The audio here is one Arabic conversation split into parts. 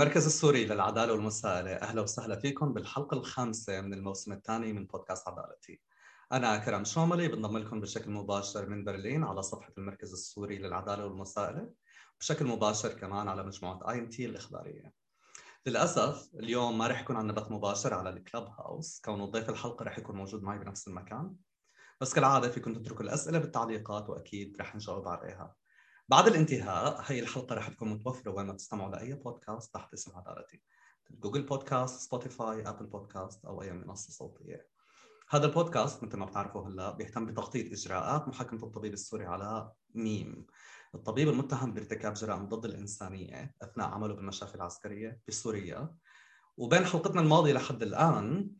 المركز السوري للعدالة والمساءلة. أهلا وسهلا فيكم بالحلقة الخامسة من الموسم الثاني من بودكاست عدالتي. أنا كرم شوملي بنضم لكم بشكل مباشر من برلين على صفحة المركز السوري للعدالة والمساءلة. بشكل مباشر كمان على مجموعة IMT الإخبارية. للأسف اليوم ما رح يكون عندنا بث مباشر على ال Clubhouse. كونه ضيف الحلقة رح يكون موجود معي بنفس المكان. بس كالعادة فيكم تتركوا الأسئلة بالتعليقات وأكيد رح نجاوب عليها. بعد الانتهاء هي الحلقة رح تكون متوفرة وين ما تستمعوا لأي بودكاست تحت اسم عدالتي Google Podcast Spotify Apple Podcast أو أي منصة صوتية. هذا البودكاست مثل ما بتعرفوا هلا بيهتم بتغطية إجراءات محاكمة الطبيب السوري علاء ميم. الطبيب المتهم بارتكاب جرائم ضد الإنسانية أثناء عمله بالمشافي العسكرية بسوريا. وبين حلقتنا الماضية لحد الآن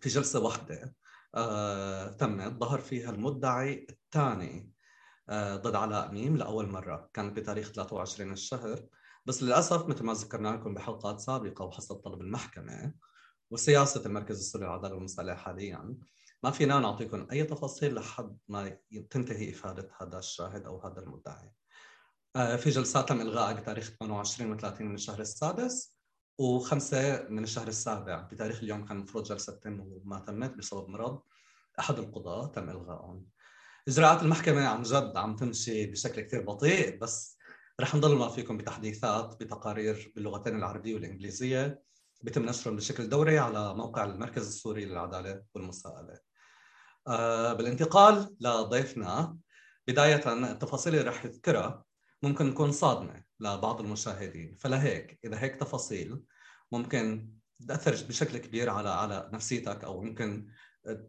في جلسة واحدة آه تمت ظهر فيها المدعي الثاني ضد علاء ميم لأول مرة كانت بتاريخ 23 الشهر بس للأسف مثل ما ذكرنا لكم بحلقات سابقة وحسب طلب المحكمة وسياسة المركز السوري للعدالة والمساءله حاليا ما فينا نعطيكم أي تفاصيل لحد ما تنتهي إفادة هذا الشاهد أو هذا المدعي. آه، في جلسات تم الغائها بتاريخ 28 و30 من الشهر السادس وخمسة من الشهر السابع بتاريخ اليوم كان المفروض جلسة تتم وما تمت بسبب مرض أحد القضاة تم الغائهم. إجراءات المحكمة عن جد عم تمشي بشكل كثير بطيء بس رح نضل ما فيكم بتحديثات بتقارير باللغتين العربية والإنجليزية بيتم نشرهم بشكل دوري على موقع المركز السوري للعدالة والمساءلة. آه بالانتقال لضيفنا بداية التفاصيل اللي رح يذكرها ممكن تكون صادمة لبعض المشاهدين فلهيك إذا هيك تفاصيل ممكن تأثر بشكل كبير على على نفسيتك أو ممكن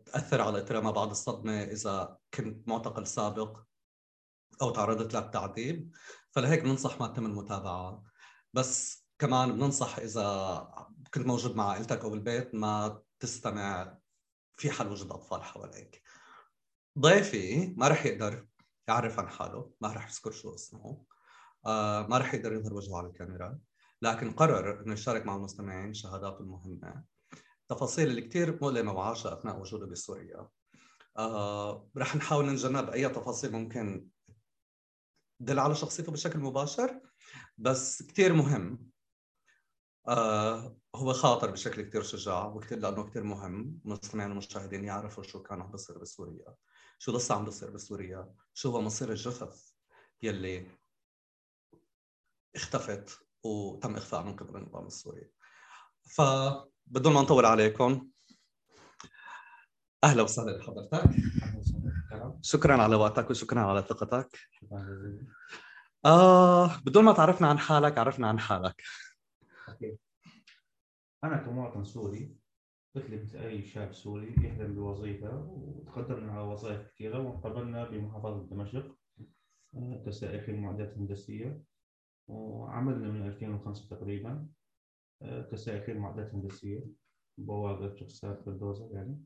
تأثر على اثرها ما بعد الصدمة إذا كنت معتقل سابق أو تعرضت للتعذيب فلهيك بننصح ما تتم المتابعة. بس كمان بننصح إذا كنت موجود مع عائلتك أو بالبيت ما تستمع في حال وجود أطفال حواليك. ضيفي ما رح يقدر يعرف عن حاله ما رح يذكر شو اسمه. آه ما رح يقدر يظهر وجهه على الكاميرا. لكن قرر إنه يشارك مع المستمعين شهاداته المهمة. التفاصيل اللي كثير مؤلمة وعاشها أثناء وجوده بسوريا. آه رح نحاول نتجنب أي تفاصيل ممكن تدل على شخصيته بشكل مباشر بس كثير مهم. آه هو خاطر بشكل كثير شجاع وكثير لأنه كثير مهم. المستمعين والمشاهدين يعرفوا شو كان عم بيصير بسوريا شو لسه عم بيصير بسوريا شو هو مصير الجثث يلي اختفت وتم إخفاء من قبل النظام السوري. ف بدون ما نطول عليكم. أهلا وسهلا بحضرتك. شكرا على وقتك وشكرا على ثقتك. آه بدون ما تعرفنا عن حالك عرفنا عن حالك. أنا كمواطن سوري مثل مثل أي شاب سوري يحلم بوظيفة وتقدمنا على وظائف كثيرة وقبلنا بمحافظة دمشق آه، كسائق المعدات الهندسية وعملنا من 2005 تقريبا. كسائقين معدات هندسية بوابة شخصيات بلدوزر يعني.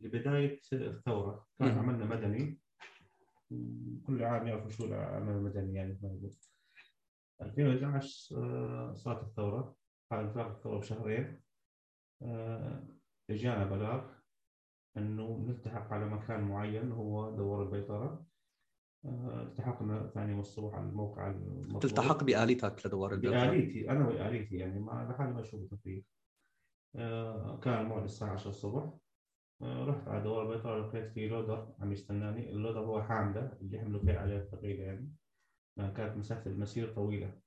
لبداية الثورة كان عملنا مدني. كل عام يعرفوا شو العمل المدني يعني 2011 آه، صارت الثورة. بعد الثورة بشهرين. آه، إجانا بلاغ إنه نلتحق على مكان معين هو دوار البيطرة. التحقنا ثاني الصبح على الموقع المطلوب. تلتحق بآليتك لدوار البيطرة بآليتي أنا وآليتي يعني ما لحالي ما أشوف تفريق آه كان الموعد الساعة 10 الصبح. آه رحت على دوار البيطرة لقيت في لودر عم يستناني اللودر هو حاملة اللي حملوا فيه عليه الثقيلة يعني. كانت مسافة المسير طويلة.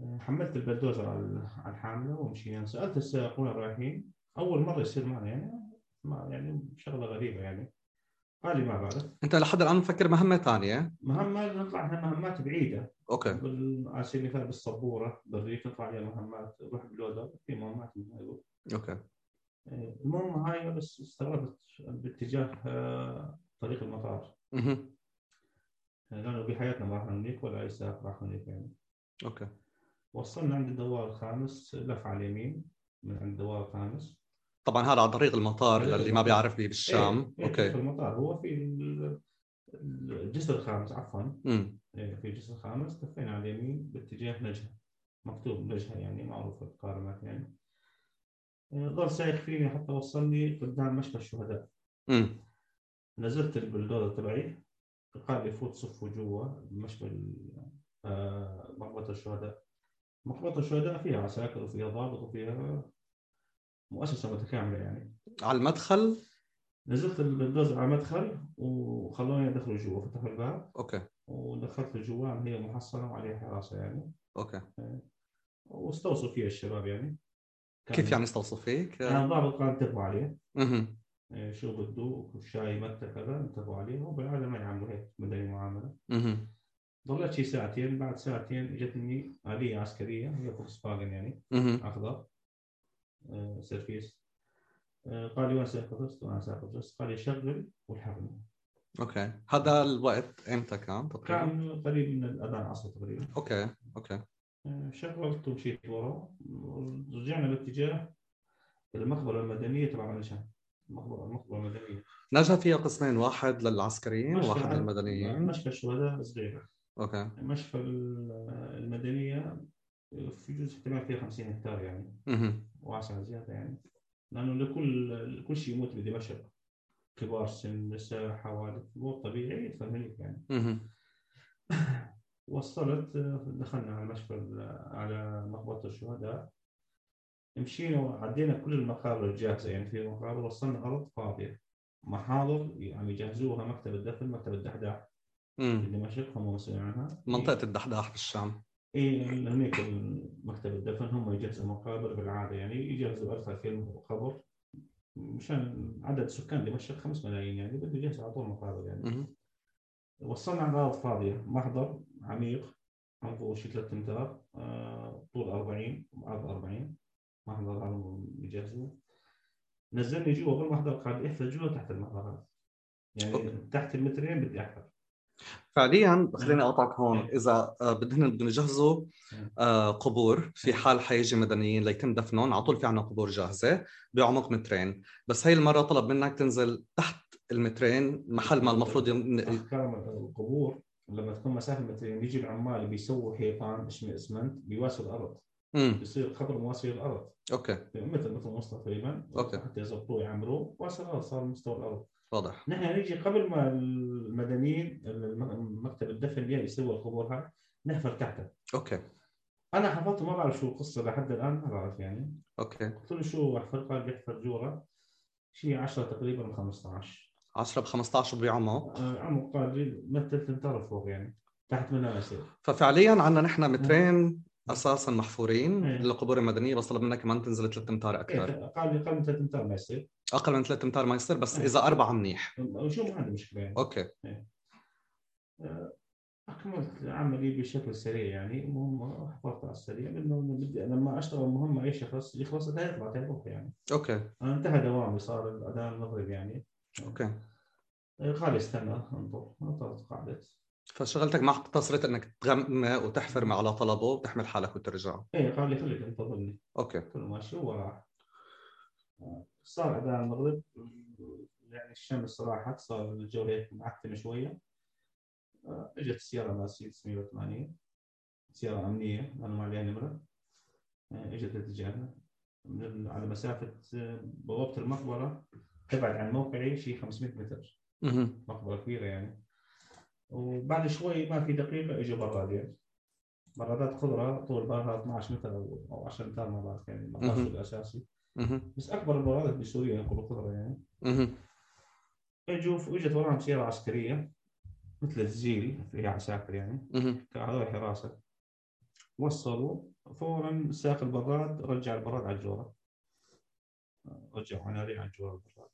آه حملت البلدوزر على الحاملة ومشينا. سألت السائق وين رايحين أول مرة يصير معنا يعني ما يعني شغلة غريبة يعني. لي ما بعرف أنت لحد الآن مفكر مهمة ثانية؟ مهمة نطلع مهمات بعيدة. okay. على سبيل المثال بالصبورة بالريف نطلع عليها مهمات نروح باللودر في مهمات okay. آه، المهم هاي بس استغربت باتجاه آه، طريق المطار. أها لأنه بحياتنا ما راح هنيك ولا أي سائق راح هنيك يعني. okay. وصلنا عند الدوار الخامس لف على اليمين من عند الدوار الخامس. طبعا هذا عن طريق المطار إيه اللي ما بيعرف به بالشام. إيه okay. في المطار. هو في الجسر الخامس عفوا. إيه في الجسر الخامس لفينا على اليمين باتجاه نجها. مكتوب نجها يعني معروف القارمات يعني. إيه، ظل سايق فيني حتى وصلني قدام مشفى الشهداء. مم. نزلت البلدوزر تبعي. قال لي فوت صفوا جوا مشفى آه، مقبرة الشهداء. مقبرة الشهداء فيها عساكر وفيها ضابط وفيها مؤسسه متكاملة يعني. على المدخل؟ نزلت البلدوزر على المدخل وخلوني ادخل جوا فتحوا الباب. okay. ودخلت جوا هي محصنة وعليها حراسة يعني. okay. واستوصوا فيها الشباب يعني. كيف يعني استوصوا فيك؟ كان الضابط قال انتبهوا عليه. أها شو بده شاي متة كذا انتبهوا عليه. وبالعاده ما يعملوا هيك مدني معاملة. أها ضليت شي ساعتين بعد ساعتين اجتني آلية عسكرية هي Volkswagen يعني آه، سيرفيس. آه، قال لي وين؟ وأنا سايق قدس قال لي شغل والحقني okay. هذا الوقت إمتى كان تقريبا؟ كان قريب من الأذان العصر تقريبا. okay okay. آه، شغلت ومشيت ورا. رجعنا باتجاه المقبرة المدنية تبع نجها المقبرة المقبرة المدنية. نجها فيها قسمين واحد للعسكريين وواحد للمدنيين. مشفى الشهداء صغيرة okay. مشفى المدنية في جزء احتمال فيها 50 هكتار يعني. أها واسعة زيادة يعني. لأنه لكل لكل شيء يموت بدمشق كبار سن نساء حوادث مو طبيعي فهمنيك يعني. وصلت دخلنا على مشفى على مقبرة الشهداء. مشينا وعدينا كل المقابر الجاهزة. يعني في مقابر وصلنا أرض فاضية. محاضر يعني يجهزوها مكتب الدفن مكتب الدحداح. امم دمشق هم مسؤولين عنها منطقة الدحداح بالشام. اي هنيك مكتب الدفن هم يجهزوا مقابر بالعادة. يعني يجهزوا 1000 2000 قبر مشان عدد سكان دمشق 5 ملايين يعني بده يجهزوا على طول مقابر يعني. وصلنا على ارض فاضيه محضر عميق عمقه شي 3 امتار آه، طول 40 عرض 40 محضر هذا بيجهزوه نزلني جوا بالمحضر قال احفر جوا تحت المحضر يعني أوكي. تحت المترين بدي أحفر. فعليا خليني أقطعك هون إذا آه، بدهن بدهم يجهزوا. آه، قبور في حال حيجي مدنيين ليتم دفنهم على طول في عنا قبور جاهزة بعمق مترين بس هي المرة طلب منك تنزل تحت المترين محل ما المفروض. أحكام القبور لما تكون مسافة مترين بيجي العمال بيسووا حيطان اسمه اسمنت بيواسوا الأرض امم بيصير قبر مواسي الأرض okay مثل مثل مصطفى تقريبا okay. حتى يظبطوه يعمروه واسع الأرض صار مستوى الأرض واضح نحن نيجي قبل ما المدنيين الم- مكتب الدفن جاي يسوي القبور هاي نحفر تحته okay. أنا حفرت ما بعرف شو القصة لحد الآن ما بعرف يعني. okay. قلت له شو احفر قال بيحفر جورة؟ شيء 10 تقريبا من 15 10 ب 15 بعمق عمو قال لي مثل تنطر فوق يعني تحت منها ما يصير ففعليا عندنا نحن مترين أساسا محفورين إيه. للقبور المدنية بس طلب منك كمان تنزل 3 أمتار أكثر إيه، لي قال لي ثلاث أمتار ما يصير. أقل من 3 أمتار ما يصير بس إيه. إذا أربعة منيح. وشو ما عندي مشكلة يعني. okay. اكملت عملي بشكل سريع يعني المهم حفرت على السريع لأنه بدي لما أشتغل مهمه اي شخص يخلص لا يطلع تيروح يعني. okay. أنا انتهى دوامي صار الأذان المغرب يعني. okay. قال لي استنى انظر نطرت قعدت فشغلتك ما اقتصرت إنك تغمق وتحفر على طلبه وتحمل حالك وترجع. إيه قال لي خليك انتظرني okay. قلت له ماشي وراح صار اذان المغرب. يعني الشمس راحت صار الجو هيك معتم شوية. آه، إجت السيارة مرسيدس 180 سيارة أمنية أنا ما عليها نمرة. آه، إجت اتجاهنا من على مسافة آه، بوابة المقبرة تبعد عن موقعي شيء 500 متر. مقبرة كبيرة يعني. وبعد شوي ما في دقيقة إجوا برادين برادات خضراء طول بالها 12 متر أو أو 10 امتار ما بعرف يعني المقاصد. الأساسي. بس أكبر البرادات بسوريا ينقلوا خضرة يعني. إجوا إجت وراهم سيارة عسكرية مثل الزيل فيها عساكر يعني. هذول حراسة. وصلوا فورا ساق البراد رجع البراد على الجوره رجع عناري على الجوره البراد.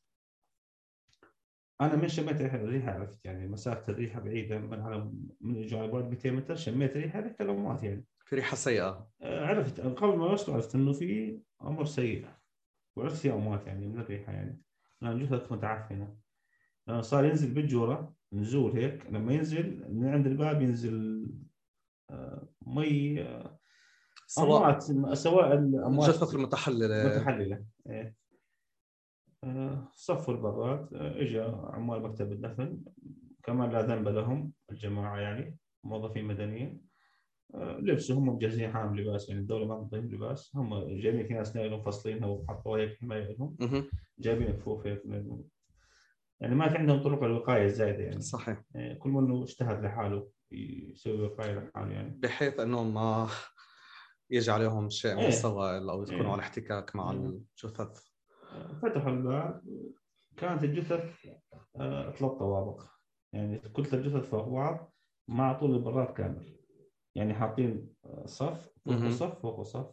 أنا من شميت ريحه الريحه عرفت يعني مسافة الريحه بعيدة من على من بعد 200 متر شميت ريحه ريحه الاموات يعني. في ريحة سيئة. آه، عرفت قبل ما يوصلوا عرفت إنه في أمر سيء وعرفت في أموات يعني من الريحة يعني. لأن جثث متعفنة. صار ينزل بالجورة نزول هيك لما ينزل من عند الباب ينزل آه، مي آه، سواء سواء الأموات الجثث المتحللة. متحللة. إيه. آه، صفوا البراد آه، اجى عمال مكتب الدفن كمان لا ذنب لهم الجماعة يعني موظفين مدنيين. آه، لبسوا هم مجهزين حالهم لباس يعني الدولة ما تعطيهم لباس. هم جايبين في ناس نايلون فاصلينها وحطوها هيك حماية لهم. جايبين كفوف هيك. يعني ما في عندهم طرق الوقاية الزايدة يعني. صحيح. كل منه اجتهد لحاله يسوي وقاية لحاله يعني. بحيث انه ما يجي عليهم شيء من إيه. السوائل أو يكونوا إيه. على احتكاك مع إيه. الجثث. فتحوا الباب. كانت الجثث آه، ثلاث طوابق. يعني كتلة الجثث فوق بعض مع طول البراد كامل. يعني حاطين آه، صف فوق. صف فوق صف.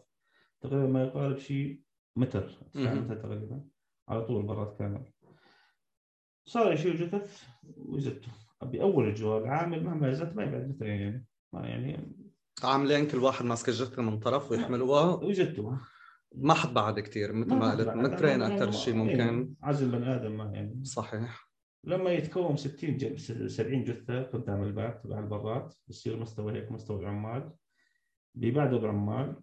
تقريبا ما يقارب شيء متر. متر تقريبا على طول البراد كامل. صار يشيل جثث ويزتوا بأول الجوال العامل مهما زت ما يبعد متر يعني. ما يعني عاملين كل واحد ماسك الجثة من طرف ويحملوها. ويزتوا ما حد بعد كثير مثل ما قلت مترين أكثر شيء ممكن. عزل بني آدم ما يعني. صحيح. لما يتكون 60 ج... 70 جثة قدام الباب تبع البرات بصير مستوى هيك مستوى العمال. بيبعدوا العمال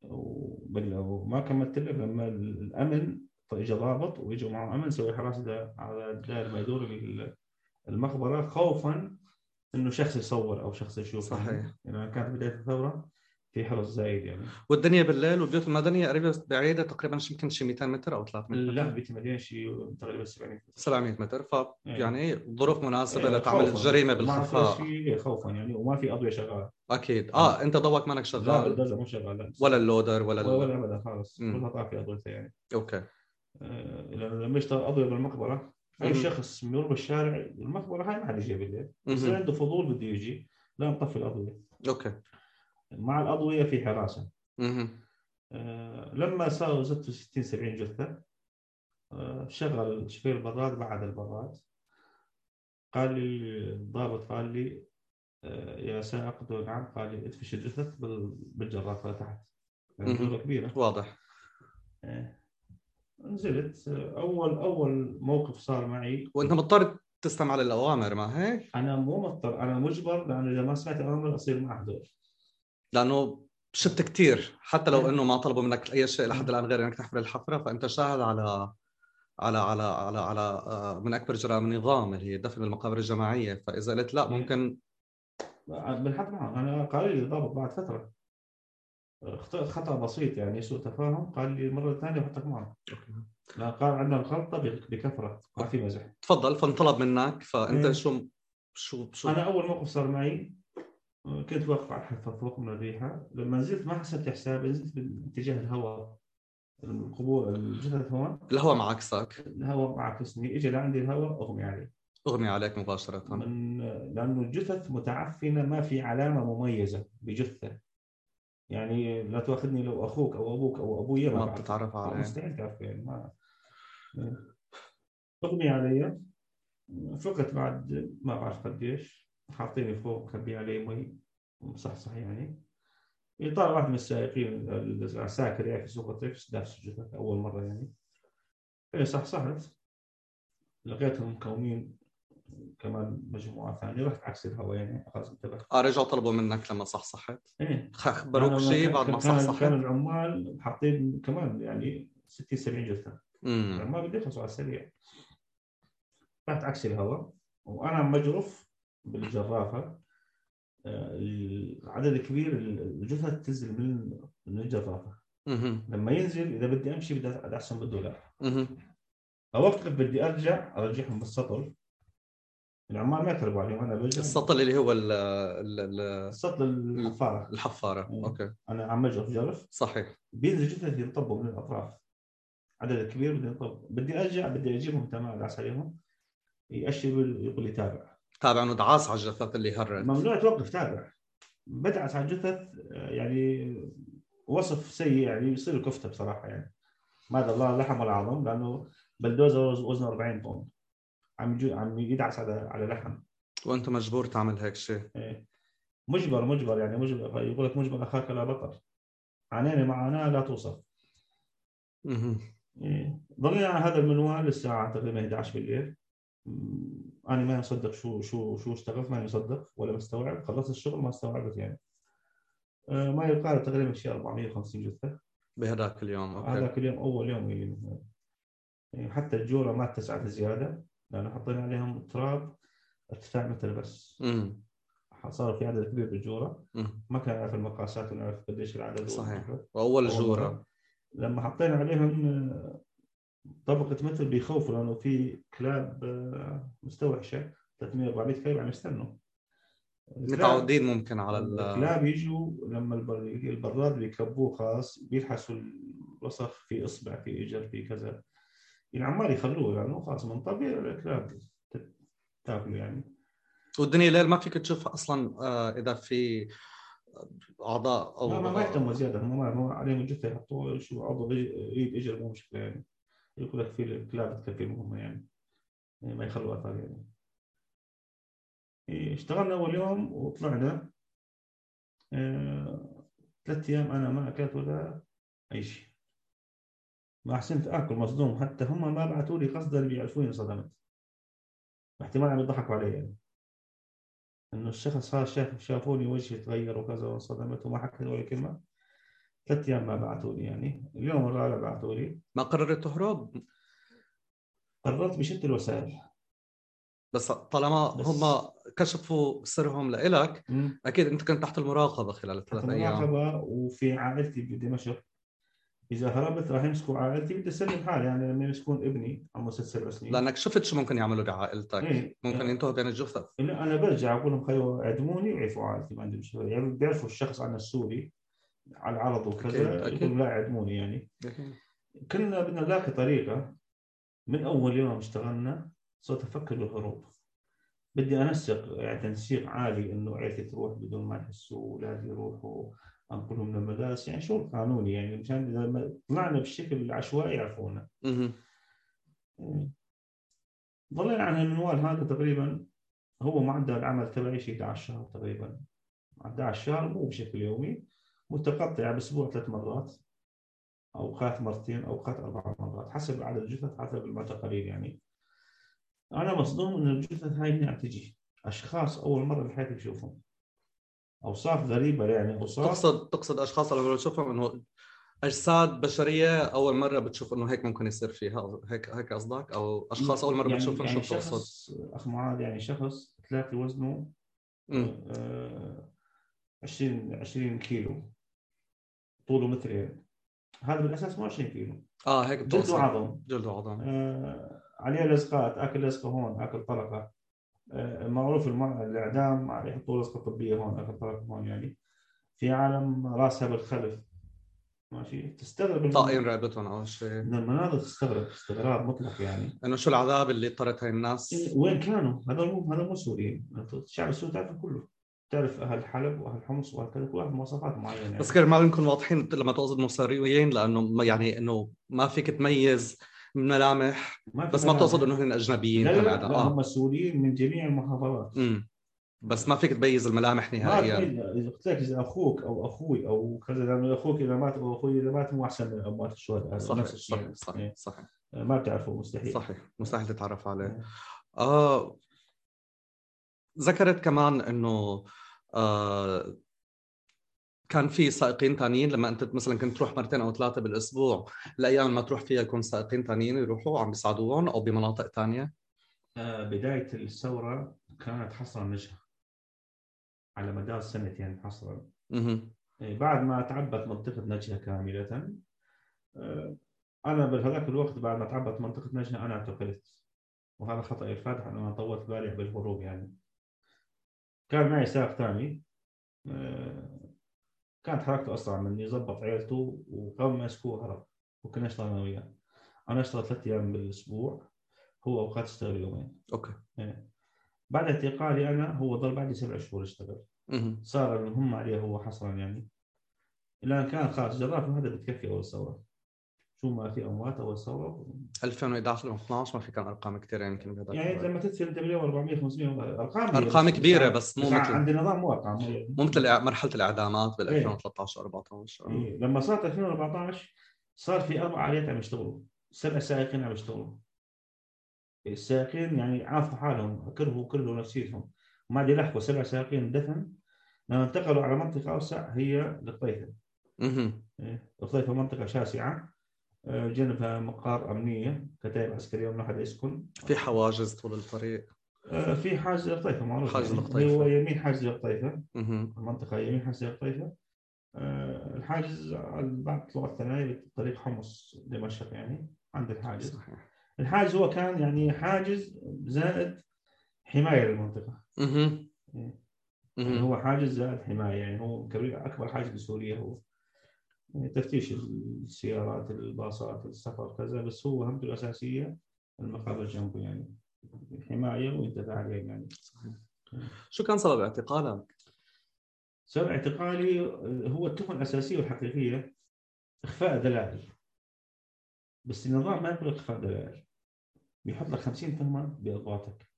وبال- وما كملت لك لما الأمن اجى ضابط واجوا معه أمن سوي حراسه على دائر ما يدور ال- المقبره خوفا إنه شخص يصور أو شخص يشوف صحيح. يعني كانت بداية الثورة. في حرس زايد يعني. والدنيا بالليل والبيوت المدنية قريبة بعيدة تقريبا شي يمكن شي 200 متر أو 300 لا متر بيتي مليان شيء تقريبا 70 700 متر. ف إيه. يعني ظروف مناسبة إيه، لتعمل. الجريمة ما في بالخفاء خوفا يعني وما في أضوية شغالة. أكيد. آه أنت ضوك مانك لا شغال الدرجة مو شغال ولا اللودر ولا ولا ابدا خالص. كلها طافيه اضويتها يعني. okay. آه، لما يشتغل أضوية بالمقبرة أي. شخص يمر بالشارع المقبرة هاي ما حد يجي بالليل. مهم. عنده فضول بده يجي لا نطفي الأضوية. okay. مع الأضوية في حراسة. مهم. آه، لما صاروا زتوا 60 70 جثة آه، شغل شفير البراد بعد البراد. قال لي الضابط قال لي آه، يا سائق نعم. قال لي ادفش الجثث بال- بالجرافه تحت. يعني. جرة كبيره واضح. نزلت. أول أول موقف صار معي. وأنت مضطر تستمع للأوامر ما هيك؟ أنا مو مضطر. أنا مجبر لأنه إذا ما سمعت الامر أصير مع هدول لأنه شفت كثير حتى لو. إنه ما طلبوا منك أي شيء لحد. الآن غير إنك تحفر الحفرة فأنت شاهد على على على على على آه، من أكبر جرائم النظام اللي هي دفن بالمقابر الجماعية. فإذا قلت لا ممكن بنحط معه. أنا قال لي ضابط بعد فترة. اخطأت خطأ بسيط يعني سوء تفاهم. قال لي المره الثانية بحطك معه. لا قال عندنا الخلطة بك- بكثرة. ما في مزح. تفضل فانطلب منك فأنت مم. شو شو شو؟ أنا أول موقف صار معي كنت واقف على الحافه فوق من الريحه لما نزلت ما حسبت حسابي نزلت باتجاه الهواء. القبور الجثث هون الهواء معكسك الهواء معكسني اجى لعندي الهواء أغمي علي أغمي عليك مباشرة. من لأنه الجثث متعفنة ما في علامة مميزة بجثة. يعني لا تاخذني لو أخوك أو أبوك أو أبويا ما بعرف. بتتعرف عليه. مستحيل تعرف يعني ما أغمي علي. فقت بعد ما بعرف قديش. حاطيني فوق مخبي علي مي. مصحصح يعني. طلع واحد من السائقين العساكر يعني في سوق دافس الجثث أول مرة يعني. إيه صحصحت لقيتهم مكونين كمان مجموعة ثانية. رحت عكس الهواء يعني خلاص انتبهت آه رجعوا طلبوا منك لما صحصحت إيه. خبروك شيء بعد ما صحصحت العمال حاطين كمان يعني 60 70 جثة. امم العمال بده يخلصوا على السريع. رحت عكس الهواء وأنا مجرف بالجرافة. آه، العدد الكبير الجثث تنزل من من الجرافة. لما ينزل إذا بدي أمشي بدي ادعسهم بالدولار. اوقف بدي أرجع أرجعهم بالسطل. العمال ما يقربوا عليهم أنا برجع السطل اللي هو ال ال ال السطل الحفارة. الحفارة. أوكي. أنا عم اجرف جرف. صحيح. بينزل جثث ينطبوا من الأطراف. عدد كبير بده ينطب. بدي أرجع بدي أجيبهم تمام ادعس عليهم يأشر يقول لي تابع. تابع إنه دعاس على الجثث اللي هرت ممنوع توقف تابع. بدعس على الجثث يعني وصف سيء يعني يصير كفته بصراحة يعني. ما الله لحم ولا عظم لأنه بلدوزر وزنه 40 طن. عم عم يدعس على على لحم. وأنت مجبور تعمل هيك شيء. إيه. مجبر مجبر يعني مجبر. يقول لك مجبر أخاك لا بطل عانينا معاناه لا توصف. أها إيه. ضلينا على هذا المنوال الساعة تقريبا 11 بالليل. أنا ما مصدق شو شو شو اشتغلت ما مصدق ولا مستوعب خلصت الشغل ما استوعبت يعني. آه، ما يقارب تقريبا شيء 450 جثة. بهذاك اليوم أوكي. هذاك اليوم أول يوم يعني حتى الجوره ما اتسعت زيادة لأنه حطينا عليهم تراب ارتفاع متر بس. امم صار في عدد كبير بالجوره. ما كان نعرف المقاسات ونعرف قديش العدد صحيح. واول أول جوره. لما حطينا عليهم آه، طبقة متر بيخوفوا لأنه في كلاب آه، مستوحشه 300 400 كلب عم يستنوا متعودين ممكن على ال الكلاب يجوا لما البر- البراد بيكبوه خلاص بيلحسوا الوسخ في إصبع في اجر في كذا. العمال يخلوه لأنه خلاص من طبيعي الكلاب تاكله يعني. والدنيا ليل ما فيك تشوف أصلا آه، إذا في أعضاء أو لا ما ما يهتموا زيادة هم ما عليهم الجثة يحطوه شو عضو ايد اجر مو مشكلة يعني. يقول لك في الكلاب تكفيهم هم يعني. يعني ما يخلوا اثار يعني. إيه، اشتغلنا أول يوم وطلعنا. آه، ثلاث أيام أنا ما أكلت ولا أي شيء. ما حسنت آكل مصدوم حتى هم ما بعثوا لي قصدا بيعرفوني انصدمت احتمال عم يضحكوا علي يعني. إنه الشخص هذا شاف شافوني وجهي تغير وكذا وانصدمت وما حكيت ولا كلمة. ثلاث أيام ما بعثوا لي يعني. اليوم الرابع بعثوا لي. ما قررت تهرب؟ قررت بشتى الوسائل. بس طالما بس- هم كشفوا سرهم لإلك مم. أكيد أنت كنت تحت المراقبة خلال الثلاث أيام. مراقبه وفي عائلتي بدمشق. إذا هربت راح يمسكوا عائلتي. بدي أسلم حالي يعني لما يمسكون ابني عمره ست سبع سنين. لأنك شفت شو ممكن يعملوا بعائلتك إيه. ممكن ينتهوا بين الجثث. لا أنا برجع أقول لهم خيو اعدموني ويعرفوا عائلتي. ما عندي مشكلة. يعني بيعرفوا الشخص عنا السوري. على العرض أكيد، وكذا أكيد. يقولوا لا اعدموني يعني. كنا بدنا نلاقي طريقة من أول يوم اشتغلنا صرت أفكر بالهروب. بدي أنسق يعني تنسيق عالي إنه عيلتي تروح بدون ما يحسوا أولادي يروحوا انقلهم من المدارس. يعني شغل قانوني يعني؟ مشان إذا ما طلعنا بالشكل العشوائي يعرفونا. ضلينا عن المنوال هذا تقريبا هو معدل العمل تبعي شيء 11 شهر تقريبا. 11 شهر مو بشكل يومي. متقطعة بأسبوع ثلاث مرات اوقات مرتين اوقات أربع مرات حسب عدد الجثث حسب المعتقلين يعني. أنا مصدوم إن الجثث هاي هنا عم تجي. أشخاص أول مرة بحياتي بشوفهم. أوصاف غريبة يعني أوصاف تقصد تقصد أشخاص لما بتشوفهم إنه أجساد بشرية أول مرة بتشوف إنه هيك ممكن يصير فيها هيك هيك قصدك؟ أو أشخاص أول مرة يعني بتشوفهم يعني شو بتقصد؟ شخص أخ معاذ يعني شخص تلاقي وزنه مم. آه، 20 20 كيلو. طوله مترين هذا بالأساس مو 20 كيلو. آه هيك جلد وعظم جلد وعظم آه، عليه لزقات آكل لزقه هون آكل طلقة. آه، معروف الم- الإعدام عليه يحطوا لزقه طبية هون آكل طلقة هون يعني. في عالم راسها بالخلف. ماشي؟ تستغرب طاقين رقبتهم أو شيء. من المناظر تستغرب استغراب مطلق يعني. إنه شو العذاب اللي اضطرت هاي الناس؟ وين كانوا؟ هذول مو هذول مو سوريين، الشعب السوري تعرفه كله، تعرف أهل حلب وأهل حمص وأهل كذا كل واحد مواصفات معينة يعني. بس كرمال نكون واضحين لما تقصد مصريين لأنه يعني إنه ما فيك تميز من ملامح ما بس ما. بتقصد إنه هن أجنبيين لا لا, لا, آه هم سوريين من جميع المحافظات امم بس ما فيك تميز الملامح نهائيا إذا قلت لك إذا أخوك أو أخوي أو كذا لأنه أخوك إذا مات أو أخوي إذا مات مو أحسن من اموات الشهداء صحيح صحيح يعني. صحيح إيه. صحيح ما بتعرفه مستحيل صحيح مستحيل تتعرف عليه إيه. آه ذكرت كمان إنه آه كان في سائقين ثانيين لما أنت مثلا كنت تروح مرتين أو ثلاثة بالأسبوع الأيام ما تروح فيها يكون سائقين ثانيين يروحوا عم بيساعدوهم أو بمناطق ثانية آه، بداية الثورة كانت حصرا نجحه على مدار سنتين حصرا. إيه، بعد ما تعبت منطقة نجدة كاملة آه، أنا بهذاك الوقت بعد ما تعبت منطقة نجدة أنا اعتقلت وهذا خطأ الفادح أنا طولت بالي بالهروب يعني. كان معي سائق ثاني آه، كانت حركته أسرع مني ظبط عيلته وقام مسكوه هرب وكنا نشتغل أنا وياه. أنا أشتغل ثلاث أيام بالأسبوع هو أوقات اشتغل يومين. أوكي. بعد اعتقالي أنا هو ضل بعدي سبع شهور اشتغل صار المهم عليه هو حصرا يعني. لأن كان خلاص جراف هذا بتكفي أول ثوره شو ما في أموات اول ثوره 2011 2012 ما في كان أرقام كثير يمكن يعني الوقت. لما تدفن أنت باليوم 400 500 أرقام أرقام كبيرة بس مو مثل عند النظام مو أرقام مو مثل مرحلة الإعدامات بال إيه. 2013 14 إيه، لما صارت 2014 صار في أربع عائلات عم يشتغلوا. سبع سائقين عم يشتغلوا. السائقين يعني عافوا حالهم كرهوا كرهوا نفسيتهم. ما عاد يلحقوا سبع سائقين دفن. لما انتقلوا على منطقة أوسع هي القطيفه أها إيه، القطيفه منطقة شاسعة. جنبها مقار أمنية كتائب عسكريه ومن احد يسكن. في حواجز طول الطريق. آه، في حاجز القطيفه معروف حاجز يعني. القطيفة. هو يمين حاجز القطيفه أها المنطقة يمين حاجز القطيفه آه، الحاجز بعد طلوع الثنايا طريق حمص دمشق يعني عند الحاجز. صحيح. الحاجز هو كان يعني حاجز زائد حماية للمنطقة. أها يعني هو حاجز زائد حماية يعني هو أكبر حاجز بسوريا هو. تفتيش السيارات الباصات السفر كذا بس هو همته الأساسية المقابل جنبه يعني. حماية ويدفع عليه يعني. شو كان سبب اعتقالك؟ سبب اعتقالي هو التهمه الاساسيه والحقيقيه إخفاء دلائل. بس النظام ما يقول إخفاء دلائل. بيحط لك 50 تهمه باضباطك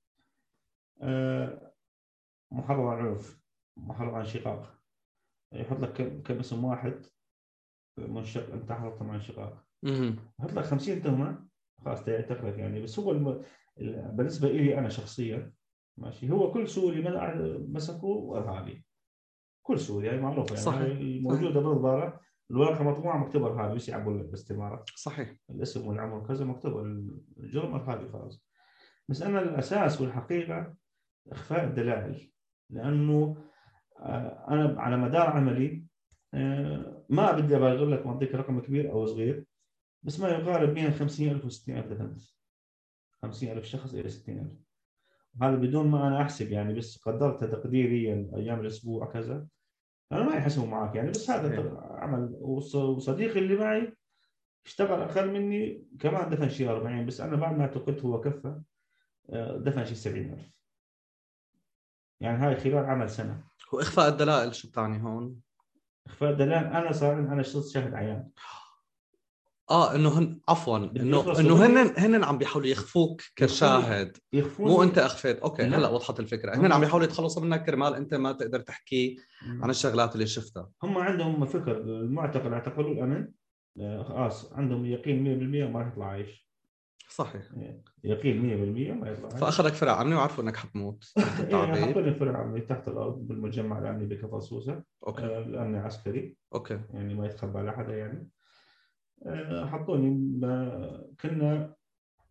أه محرر عن عنف محرر عن شقاق. يحط لك كم اسم واحد. منشق أنت حررت مع انشقاق يحط لك 50 تهمة خلاص يعتقلك يعني. بس هو الم... بالنسبة لي أنا شخصيا ماشي هو كل سوري مسكوه إرهابي. كل سوري هي معروفه يعني. صحيح. موجودة بالضبارة الورقة مطبوعة مكتوب إرهابي. بس يعبوا باستماره صحيح. الاسم والعمر كذا مكتوب. الجرم إرهابي خلاص. بس أنا الأساس والحقيقة إخفاء الدلائل. لأنه آه، أنا على مدار عملي آه، ما بدي أبالغ لك واعطيك رقم كبير أو صغير بس ما يقارب بين 50000 و 60000 دفنت 50000 شخص إلى 60000 هذا بدون ما أنا أحسب يعني بس قدرتها تقديريا أيام الأسبوع كذا. أنا ما يحسبوا معك يعني بس هذا عمل. وصديقي اللي معي اشتغل أقل مني كمان دفن شيء 40 بس أنا بعد ما اعتقدت هو كفى آه، دفن شيء 70000 يعني هاي خلال عمل سنة. واخفاء الدلائل شو بتعني هون؟ الدلائل أنا صار أنا صرت شاهد عيان. آه إنه هن عفوا انه إنه هن هن عم بيحاولوا يخفوك كشاهد. يخفوني. مو أنت أخفيت. أوكي لا. هلأ وضحت الفكرة. هن عم بيحاولوا يتخلصوا منك كرمال أنت ما تقدر تحكي عن الشغلات اللي شفتها. هم عندهم فكر المعتقل أعتقلوا الأمن. خلاص عندهم يقين 100% ما راح يطلع عايش. صحيح. يقين 100% ما يطلع فأخذك فرع عني وعرفوا إنك حتموت يعني حطوني فرع عمي تحت الأرض بالمجمع الأمني بكفر سوسه okay. آه الامني عسكري. okay. يعني ما يتخبى على حدا يعني. حطوني كنا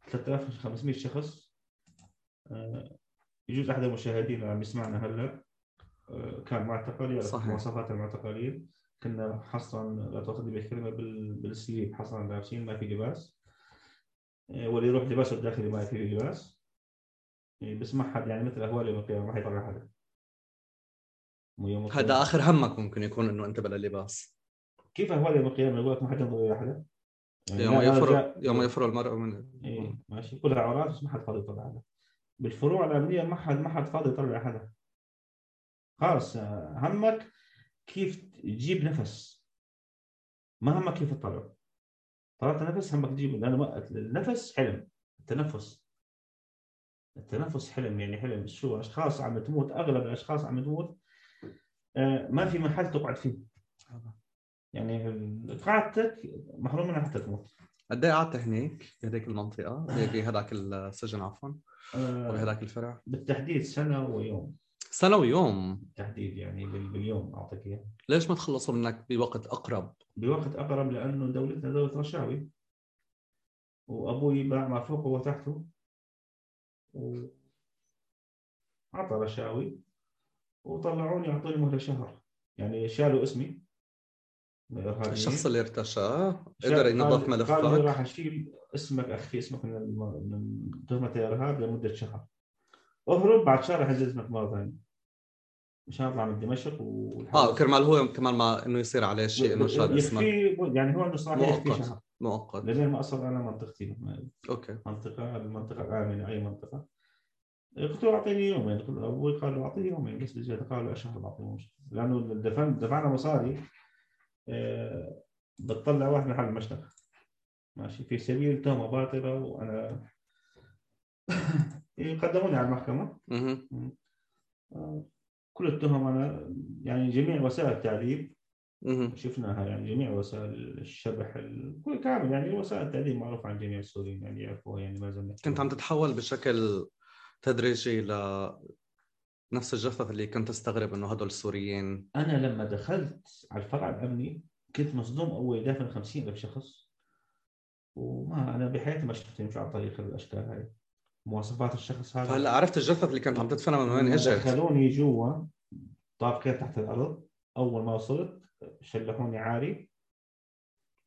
3500 شخص. آه، يجوز أحد المشاهدين عم يسمعنا هلأ. آه، كان معتقل يعرف مواصفات المعتقلين. كنا حصرا لا تاخذني بالكلمة بالسليب. حصرا لابسين ما في لباس. آه، واللي يروح لباسه الداخلي ما في لباس. بس ما حد يعني مثل أهوال يوم القيامة ما حيطلع حدا هذا آخر همك ممكن يكون إنه انت بلا لباس كيف أهوال يوم القيامة؟ يقول لك ما حد ينظر إلى حدا يعني يوم يفر يوم يفر المرء من إيه ماشي. كلها عورات بس ما حد فاضي يطلع حدا بالفروع الأمنية ما حد ما حد فاضي يطلع حدا خلاص همك كيف تجيب نفس. ما همك كيف تطلع. طلعت نفس همك تجيب لأنه النفس حلم. التنفس. التنفس حلم يعني حلم. شو؟ أشخاص عم تموت أغلب الأشخاص عم تموت آه، ما في محل تقعد فيه. يعني قعدتك محروم منها حتى تموت. قد إيه قعدت هنيك؟ بهذيك المنطقة؟ بهذاك السجن عفوا. آه بهذاك الفرع؟ بالتحديد سنة ويوم. سنة ويوم. بالتحديد يعني باليوم أعطيك إياه. ليش ما تخلصوا منك بوقت أقرب؟ بوقت أقرب لأنه دولتنا دولة رشاوي. وأبوي باع ما فوقه وتحته. و أعطى رشاوي. وطلعوني أعطوني مهلة شهر. يعني شالوا اسمي. الشخص اللي ارتشى. قدر ينظف ملفك راح أشيل اسمك اخفي اسمك من تهمة الإرهاب لمدة شهر. أهرب بعد شهر احجز اسمك مره ثانية مشان اطلع من دمشق و آه كرمال هو كمان ما إنه يصير عليه شيء إنه شال اسمك يعني هو إنه صار يخفي شهر. مؤقت. لين ما اصل أنا منطقتي. أوكي. منطقة المنطقة الآمنة أي منطقة. قلت له اعطيني يومين أبوي قال له أعطيه يومين بس قال له شهر بعطيه لأنه دفن دفعنا مصاري آه، بتطلع واحد حل المشتبه ماشي في سبيل تهمة باطلة وأنا قدموني على المحكمة. آه، كل التهم أنا يعني جميع وسائل التعذيب شفناها يعني جميع وسائل الشبح كل كامل يعني وسائل التعذيب معروفة عن جميع السوريين يعني يعرفوها يعني ما زلنا كنت عم تتحول بشكل تدريجي ل نفس الجثث اللي كنت استغرب إنه هدول السوريين. أنا لما دخلت على الفرع الأمني كنت مصدوم أول دافن 50 ألف شخص وما أنا بحياتي ما شفت يمشي على طريق الأشكال هاي. مواصفات الشخص هذا. هلا عرفت الجثث اللي كنت عم تدفنها من وين إجت. دخلوني جوا طابقين تحت الأرض. أول ما وصلت شلحوني عاري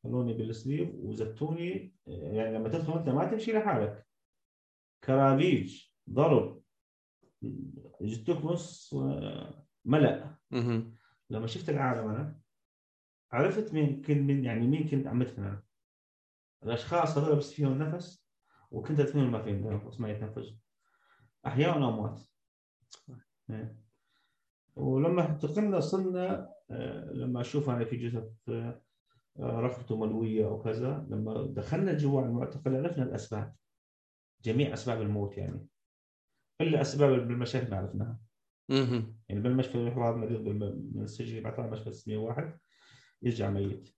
خلوني بالسليب وزتوني. يعني لما تدخل أنت ما تمشي لحالك. كرابيج ضرب. جبتوك نص ملأ. مهم. لما شفت العالم أنا عرفت مين كنت من يعني مين كنت عم أنا الأشخاص هذول بس فيهم نفس. وكنت ادفنهم ما فيهم نفس ما يتنفسوا أحياء واموات إيه. ولما انتقلنا صرنا آه، لما أشوف أنا في جثث آه، رقبته ملوية أو كذا لما دخلنا جوا المعتقل عرفنا الأسباب. جميع أسباب الموت يعني. إلا أسباب بالمشاكل ما عرفناها. يعني بالمشفى يروح واحد مريض من السجن يبعث على مشفى 601 يرجع ميت.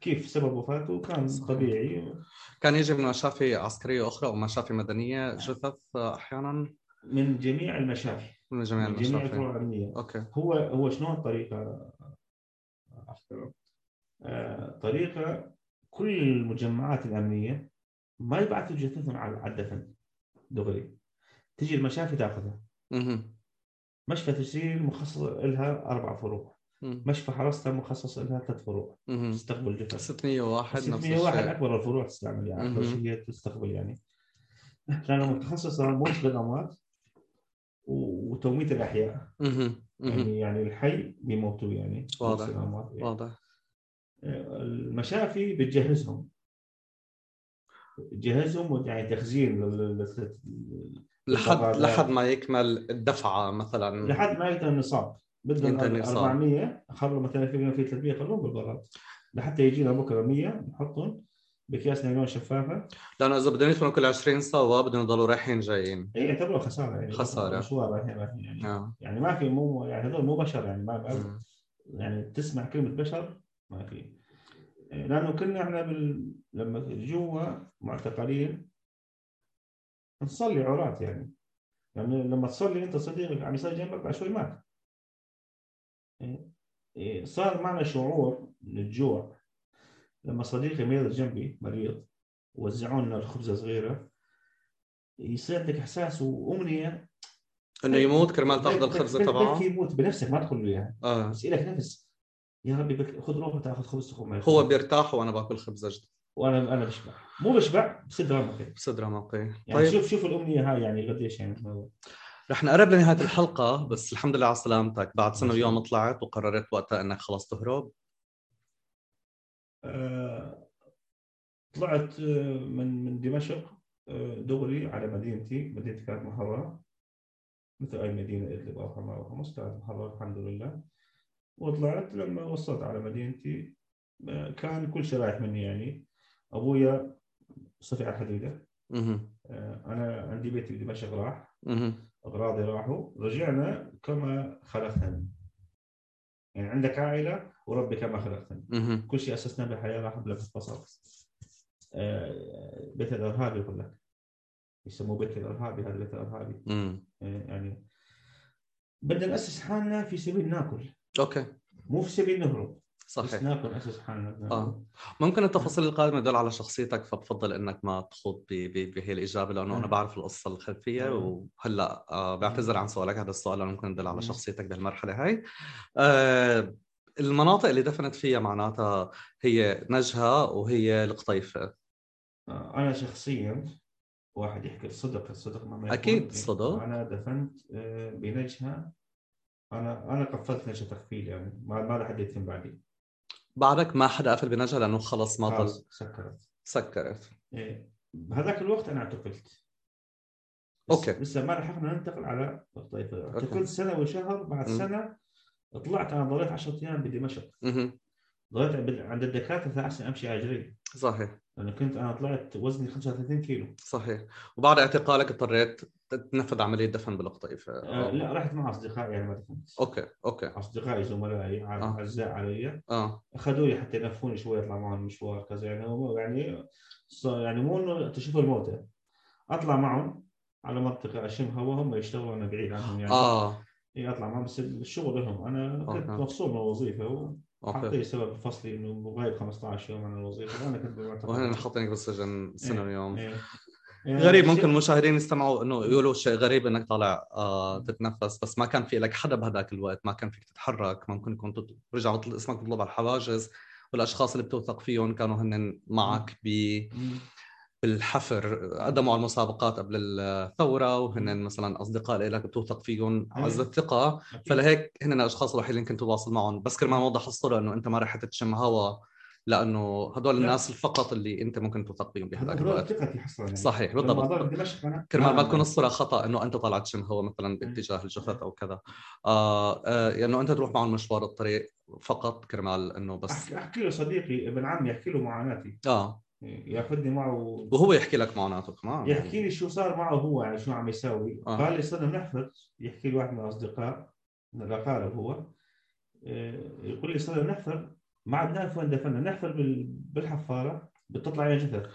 كيف سبب وفاته؟ كان. طبيعي. كان يجي من مشافي عسكرية أخرى أو مشافي مدنية. جثث آه، أحيانا من جميع المشافي. من جميع من جميع الفروع المشافي العلميه أوكي. هو هو شلون الطريقة احترم آه، طريقة كل المجمعات الأمنية ما يبعثوا جثثهم على الدفن دغري. تجي المشافي تاخذها. مشفى تجريل مخصص لها أربع فروع. مشفى حرسته مخصص لها ثلاث فروع. تستقبل جثث 601 نفس 601 الشيء أكبر الفروع تستعمل يعني أكبر. شيء تستقبل يعني لأنه متخصصه موت بالأموات وتوميت الأحياء. يعني يعني الحي بيموتوا يعني واضح. يعني. واضح المشافي بتجهزهم جهزهم يعني تخزين لحد. لحد ما يكمل الدفعة مثلا لحد ما ينتهي النصاب النصاب. 400 خلوا مثلا في في 300 خلوهم بالبراد. لحتى يجينا بكرة 100 نحطهم بأكياس نايلون شفافة. لأنه إذا بدهم يدفنوا كل 20 سوا بدهم يضلوا رايحين جايين. هي يعتبروا خسارة يعني. خسارة. مشوار رايحين رايحين يعني. آه. يعني ما في مو يعني هذول مو بشر يعني ما. يعني تسمع كلمة بشر؟ ما في. لأنه كنا إحنا بال... لما جوا معتقلين نصلي عورات يعني. يعني لما تصلي أنت صديقك عم يصلي جنبك بعد شوي مات. إيه، إيه، صار معنا شعور من الجوع لما صديقي مريض جنبي مريض وزعوا لنا الخبزة صغيرة يصير عندك إحساس وأمنية. إنه يموت كرمال تأخذ الخبزة تبعه؟ يموت بنفسك ما تدخل له إياها. آه. بس لك نفس. يا ربي خذ روحه تاخذ خبز هو بيرتاح وأنا باكل خبزة جد وأنا أنا بشبع. مو بشبع بصير رمقي بصدر رمقي يعني طيب. شوف شوف الأمنية هاي يعني قديش يعني. الموضوع. رح نقرب لنهاية الحلقة بس الحمد لله على سلامتك بعد سنة ويوم. طلعت وقررت وقتها إنك خلص تهرب آه، طلعت آه، من من دمشق آه، دغري على مدينتي مدينتي كانت محررة مثل إدلب أو حما أو حمص كانت محررة الحمد لله وطلعت لما وصلت على مدينتي كان كل شيء رايح مني يعني أبويا صفي على. آه، أنا عندي بيتي بدمشق راح. أغراضي راحوا رجعنا كما خلقتني. يعني عندك عائلة وربي كما خلقتني. كل شيء أسسناه بالحياة راح بلا بصر آه، بيت الارهابي يقول لك. يسموه بيت الارهابي هذا بيت الارهابي مم. آه، يعني بدنا نأسس حالنا في سبيل ناكل. okay. مو في سبيل نهرب. بس صحيح ناكل ناسس حالنا آه. ممكن التفاصيل القادمة تدل على شخصيتك فبفضل إنك ما تخوض بهي الإجابة لأنه أنا آه. بعرف القصة الخلفية آه. وهلأ آه بعتذر عن سؤالك هذا السؤال لأنه ممكن يدل على مم. شخصيتك بهالمرحلة هاي آه المناطق اللي دفنت فيها معناتها هي نجهة وهي القطيفة آه، أنا شخصيا واحد يحكي الصدق الصدق ما. أكيد صدق. أنا دفنت آه، بنجهة أنا أنا قفلت نجهة تقفيل يعني ما ما حد يتم بعدي بعدك ما حدا قفل بنجهه لأنه خلص ما ضل سكرت سكرت إيه. بهذاك الوقت أنا اعتقلت بس okay. لسه ما لحقنا ننتقل على القطيفه okay. اعتقلت سنة وشهر بعد مم. سنة طلعت أنا ضليت 10 أيام بدمشق. ضليت عند- الدكاترة سنين أمشي على رجلي صحيح لأنه كنت أنا طلعت وزني 35 كيلو صحيح وبعد اعتقالك اضطريت تنفذ عملية دفن بالقطيفه آه لا رحت مع اصدقائي يعني ما دفنت okay okay أصدقائي زملائي آه. أعزاء علي آه أخذوني حتى يلفوني شوي يطلع معهم مشوار كذا يعني هو يعني يعني مو إنه تشوفوا الموتى أطلع معهم على منطقة أشم هوا هم يشتغلوا أنا بعيد عنهم يعني آه اي أطلع معهم بس الشغل لهم أنا كنت. مفصول من الوظيفة وحطي سبب فصلي إنه غايب 15 يوم عن الوظيفة وأنا كنت. وهنا حاطينك بالسجن سنة إيه. ويوم إيه. إيه، غريب ممكن المشاهدين يستمعوا إنه يقولوا شيء غريب إنك طالع آه تتنفس بس ما كان في لك حدا بهذاك الوقت ما كان فيك تتحرك ممكن كنت تط- رجع بطل- اسمك مطلوب على الحواجز. والأشخاص اللي بتوثق فيهم كانوا هن معك ب. بالحفر قدموا على المسابقات قبل الثورة وهن مثلا أصدقاء لك بتوثق فيهم عز الثقة. فلهيك هن الأشخاص الوحيدين اللي كنت تواصل معهم. بس كرمال نوضح الصورة إنه أنت ما رح تشم هوا لأنه هدول الناس فقط اللي أنت ممكن توثق فيهم بهذاك الوقت. يعني. صحيح بالضبط. كرمال ما تكون الصورة خطأ إنه أنت طالع تشم هوا مثلا باتجاه الجثث أو كذا. آه آه انه أنت تروح معهم مشوار الطريق فقط كرمال إنه بس احكي له صديقي ابن عمي يحكي له معاناتي. آه. يأخذني معه. وهو يحكي لك معاناته كمان يحكي لي شو صار معه هو يعني شو عم يساوي آه. قال لي صرنا بنحفر يحكي لي واحد من الأصدقاء من الأقارب هو. آه، يقول لي صرنا بنحفر ما عاد نعرف وين دفنا نحفر بالحفارة بتطلع عليها جثث.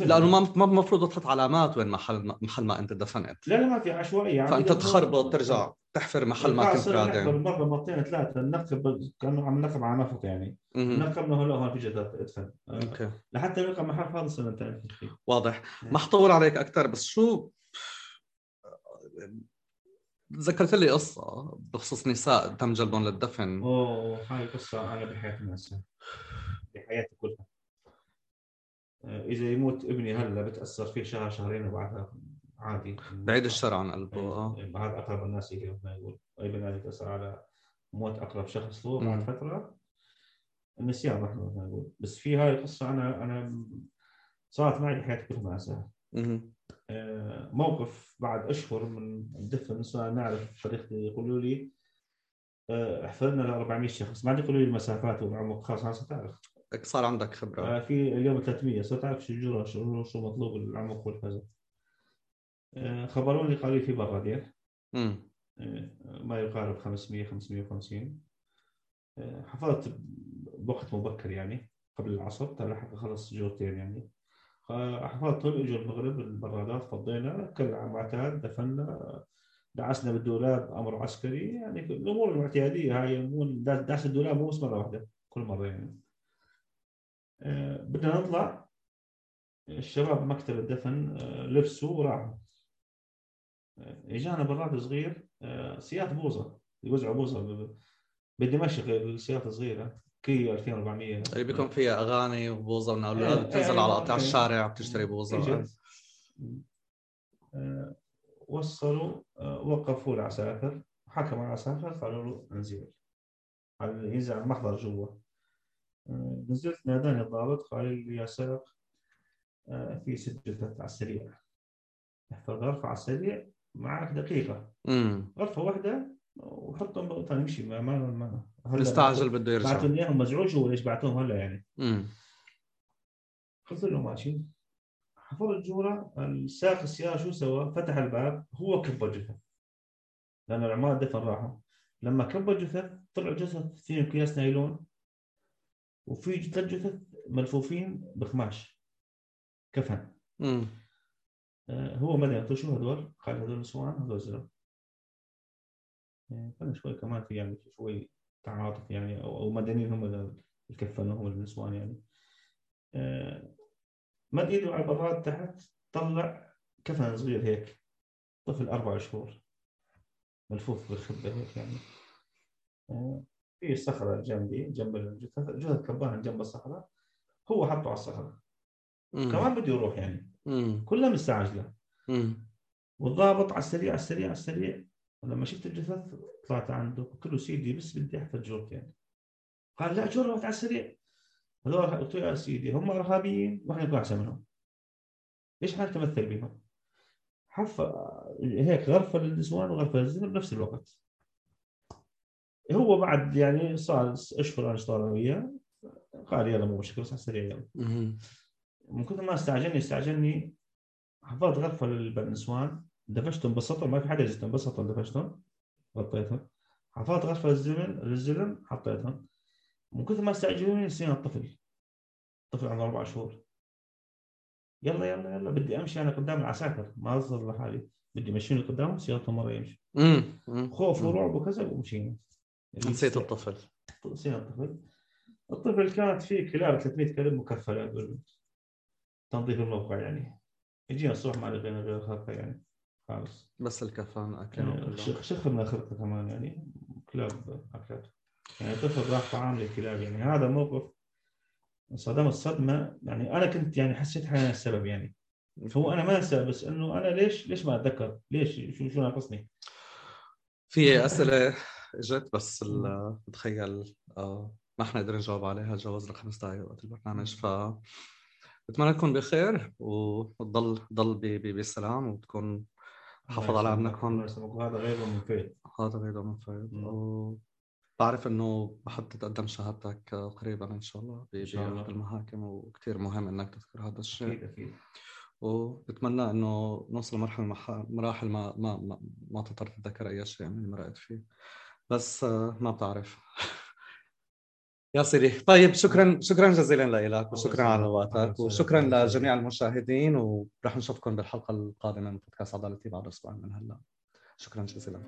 لأنه ما ما المفروض تحط علامات وين محل محل ما أنت دفنت. لا لا ما في عشوائية. يعني فأنت تخربط ترجع تحفر محل ما كنت رادم مرة مرتين ثلاثة. نقب كأنه عم نقب على نفط يعني. نقبنا هلا هون في جدة ادفن. أوكي. لحتى نلقى محل فاضي سنتين واضح. ما حطول عليك أكثر بس شو؟ ذكرت لي قصة بخصوص نساء تم جلبهم للدفن. أوه هاي قصة أنا بحياتي ما بحياتي كلها. آه، إذا يموت ابني هلا بتأثر فيه شهر شهرين وبعدها عادي. بعيد الشر عن قلبه آه. بعد أقرب الناس إليه ما يقول أي بني يتأثر على موت أقرب شخص له بعد فترة النسيان رح نقول بس في هاي القصة أنا أنا صارت معي بحياتي كلها ما آه، موقف بعد أشهر من الدفن نعرف شريختي يقولوا لي آه، احفرنا ل 400 شخص. ما عاد يقولوا لي المسافات والعمق خلاص أنا تعرف صار عندك خبرة. آه، في اليوم 300 صرت أعرف شو الجرى شو شو مطلوب العمق والكذا خبروني قالوا لي في برادير ما يقارب 500 550 حفظت بوقت مبكر يعني قبل العصر تلاحق خلص جورتين يعني. حفظت اجوا المغرب البرادات فضينا كل معتاد دفنا دعسنا بالدولاب أمر عسكري. يعني الأمور المعتياديه هاي دعس الدولاب مو بس مرة واحدة كل مرة يعني. أه بدنا نطلع. الشباب مكتب الدفن أه لبسوا وراحوا. أه إجانا براد صغير أه سيارة بوظه يوزعوا بوظه بدمشق السيارة الصغيرة كيا 2400 اللي بيكون فيها أغاني وبوظه من الاولاد إيه، بتنزل على قطع الشارع بتشتري بوظه آه، وصلوا آه، وقفوا العساكر. حكم على العساكر قالوا له انزل. ينزل على المحضر جوا. آه، نزلت ناداني الضابط قال لي يا سائق في ست جثث على السريع. احفظ غرفة على السريع معك دقيقة. غرفة واحدة وحطهم بقطة نمشي ما ما, ما مستعجل بده يرجع. بعتهم إياهم مزعوج هو ليش بعتهم هلا يعني. امم له ماشي. حفر الجورة السائق السيارة شو سوى؟ فتح الباب هو كب الجثث لأن العمال دفن راحوا. لما كب الجثث طلع جثث فيهم أكياس نايلون وفي ثلاث جثث ملفوفين بقماش. كفن. امم هو مدني قلت شو هدول؟ قال هدول نسوان هدول زلمه يعني. شوي كمان في يعني شوي تعاطف يعني أو أو مدنيين هم اللي كفنوا هم النسوان يعني. مد ايده على البراد تحت طلع كفن صغير هيك طفل أربع شهور ملفوف بالخبة هيك يعني. آه، في صخرة جنبي جنب الجثث جثث كباها جنب الصخرة هو حطه على الصخرة. كمان بده يروح يعني. كلها مستعجلة. والضابط على السريع على السريع على السريع ولما شفت الجثث؟ طلعت عنده. قلت له سيدي بس بدي أحفظ جورتين قال لا جورة على السريع هذول قلت له يا سيدي. هم إرهابيين وإحنا احسن منهم. ليش إحنا نتمثل بهم؟ حف هيك غرفه للنسوان وغرفه للزلمه بنفس الوقت. هو بعد يعني صار أشهر أنا اشتغل وياه. قال يلا مو مشكلة بس على السريع يلا. من كثر ما استعجلني استعجلني حفظت غرفه للنسوان دفشتهم انبسطوا ما في حدا يجي انبسطوا دفشتهم غطيتهم حفظت غرفة الزمن للزلم حطيتهم من كثر ما استعجلوني نسينا الطفل طفل عمره أربع شهور يلا يلا يلا بدي أمشي أنا قدام العساكر. ما أصل لحالي بدي يمشيني قدامهم سيارتهم مرة يمشي. خوف ورعب وكذا ومشينا نسيت الطفل. نسينا الطفل. الطفل كانت فيه كلاب 300 كلب مكفلة تنظيف الموقع يعني. يجينا الصبح ما لقينا غير خرقة يعني. خالص. بس الكفان اكلوا شخنا خرقه كمان يعني كلاب اكلت يعني طفل راح طعام للكلاب يعني. هذا موقف انصدمت صدمة. يعني أنا كنت يعني حسيت حالي السبب يعني. فهو أنا ما انسى بس إنه أنا ليش ليش ما أتذكر؟ ليش؟ شو شو ناقصني؟ في أسئلة إجت بس بتخيل آه، ما حنقدر نجاوب عليها. تجاوزنا خمس دقائق وقت البرنامج. ف بتمنى تكون بخير وتضل ضل بسلام وتكون حافظ على امنكم هذا غير منفعل هذا غير منفعل بعرف إنه بحط تقدم شهادتك قريبا إن شاء الله باحد المحاكم وكثير مهم إنك تذكر هذا الشيء. أكيد أكيد. وبتمنى إنه نوصل لمرحله مراحل ما ما ما, ما تضطر تتذكر أي شيء من اللي مرقت فيه. بس ما بتعرف يا سيدي. طيب شكرا شكرا جزيلا لك وشكرا على وقتك وشكرا لجميع المشاهدين ورح نشوفكم بالحلقة القادمة من بودكاست عدالتي بعد أسبوع من هلا. شكرا جزيلا.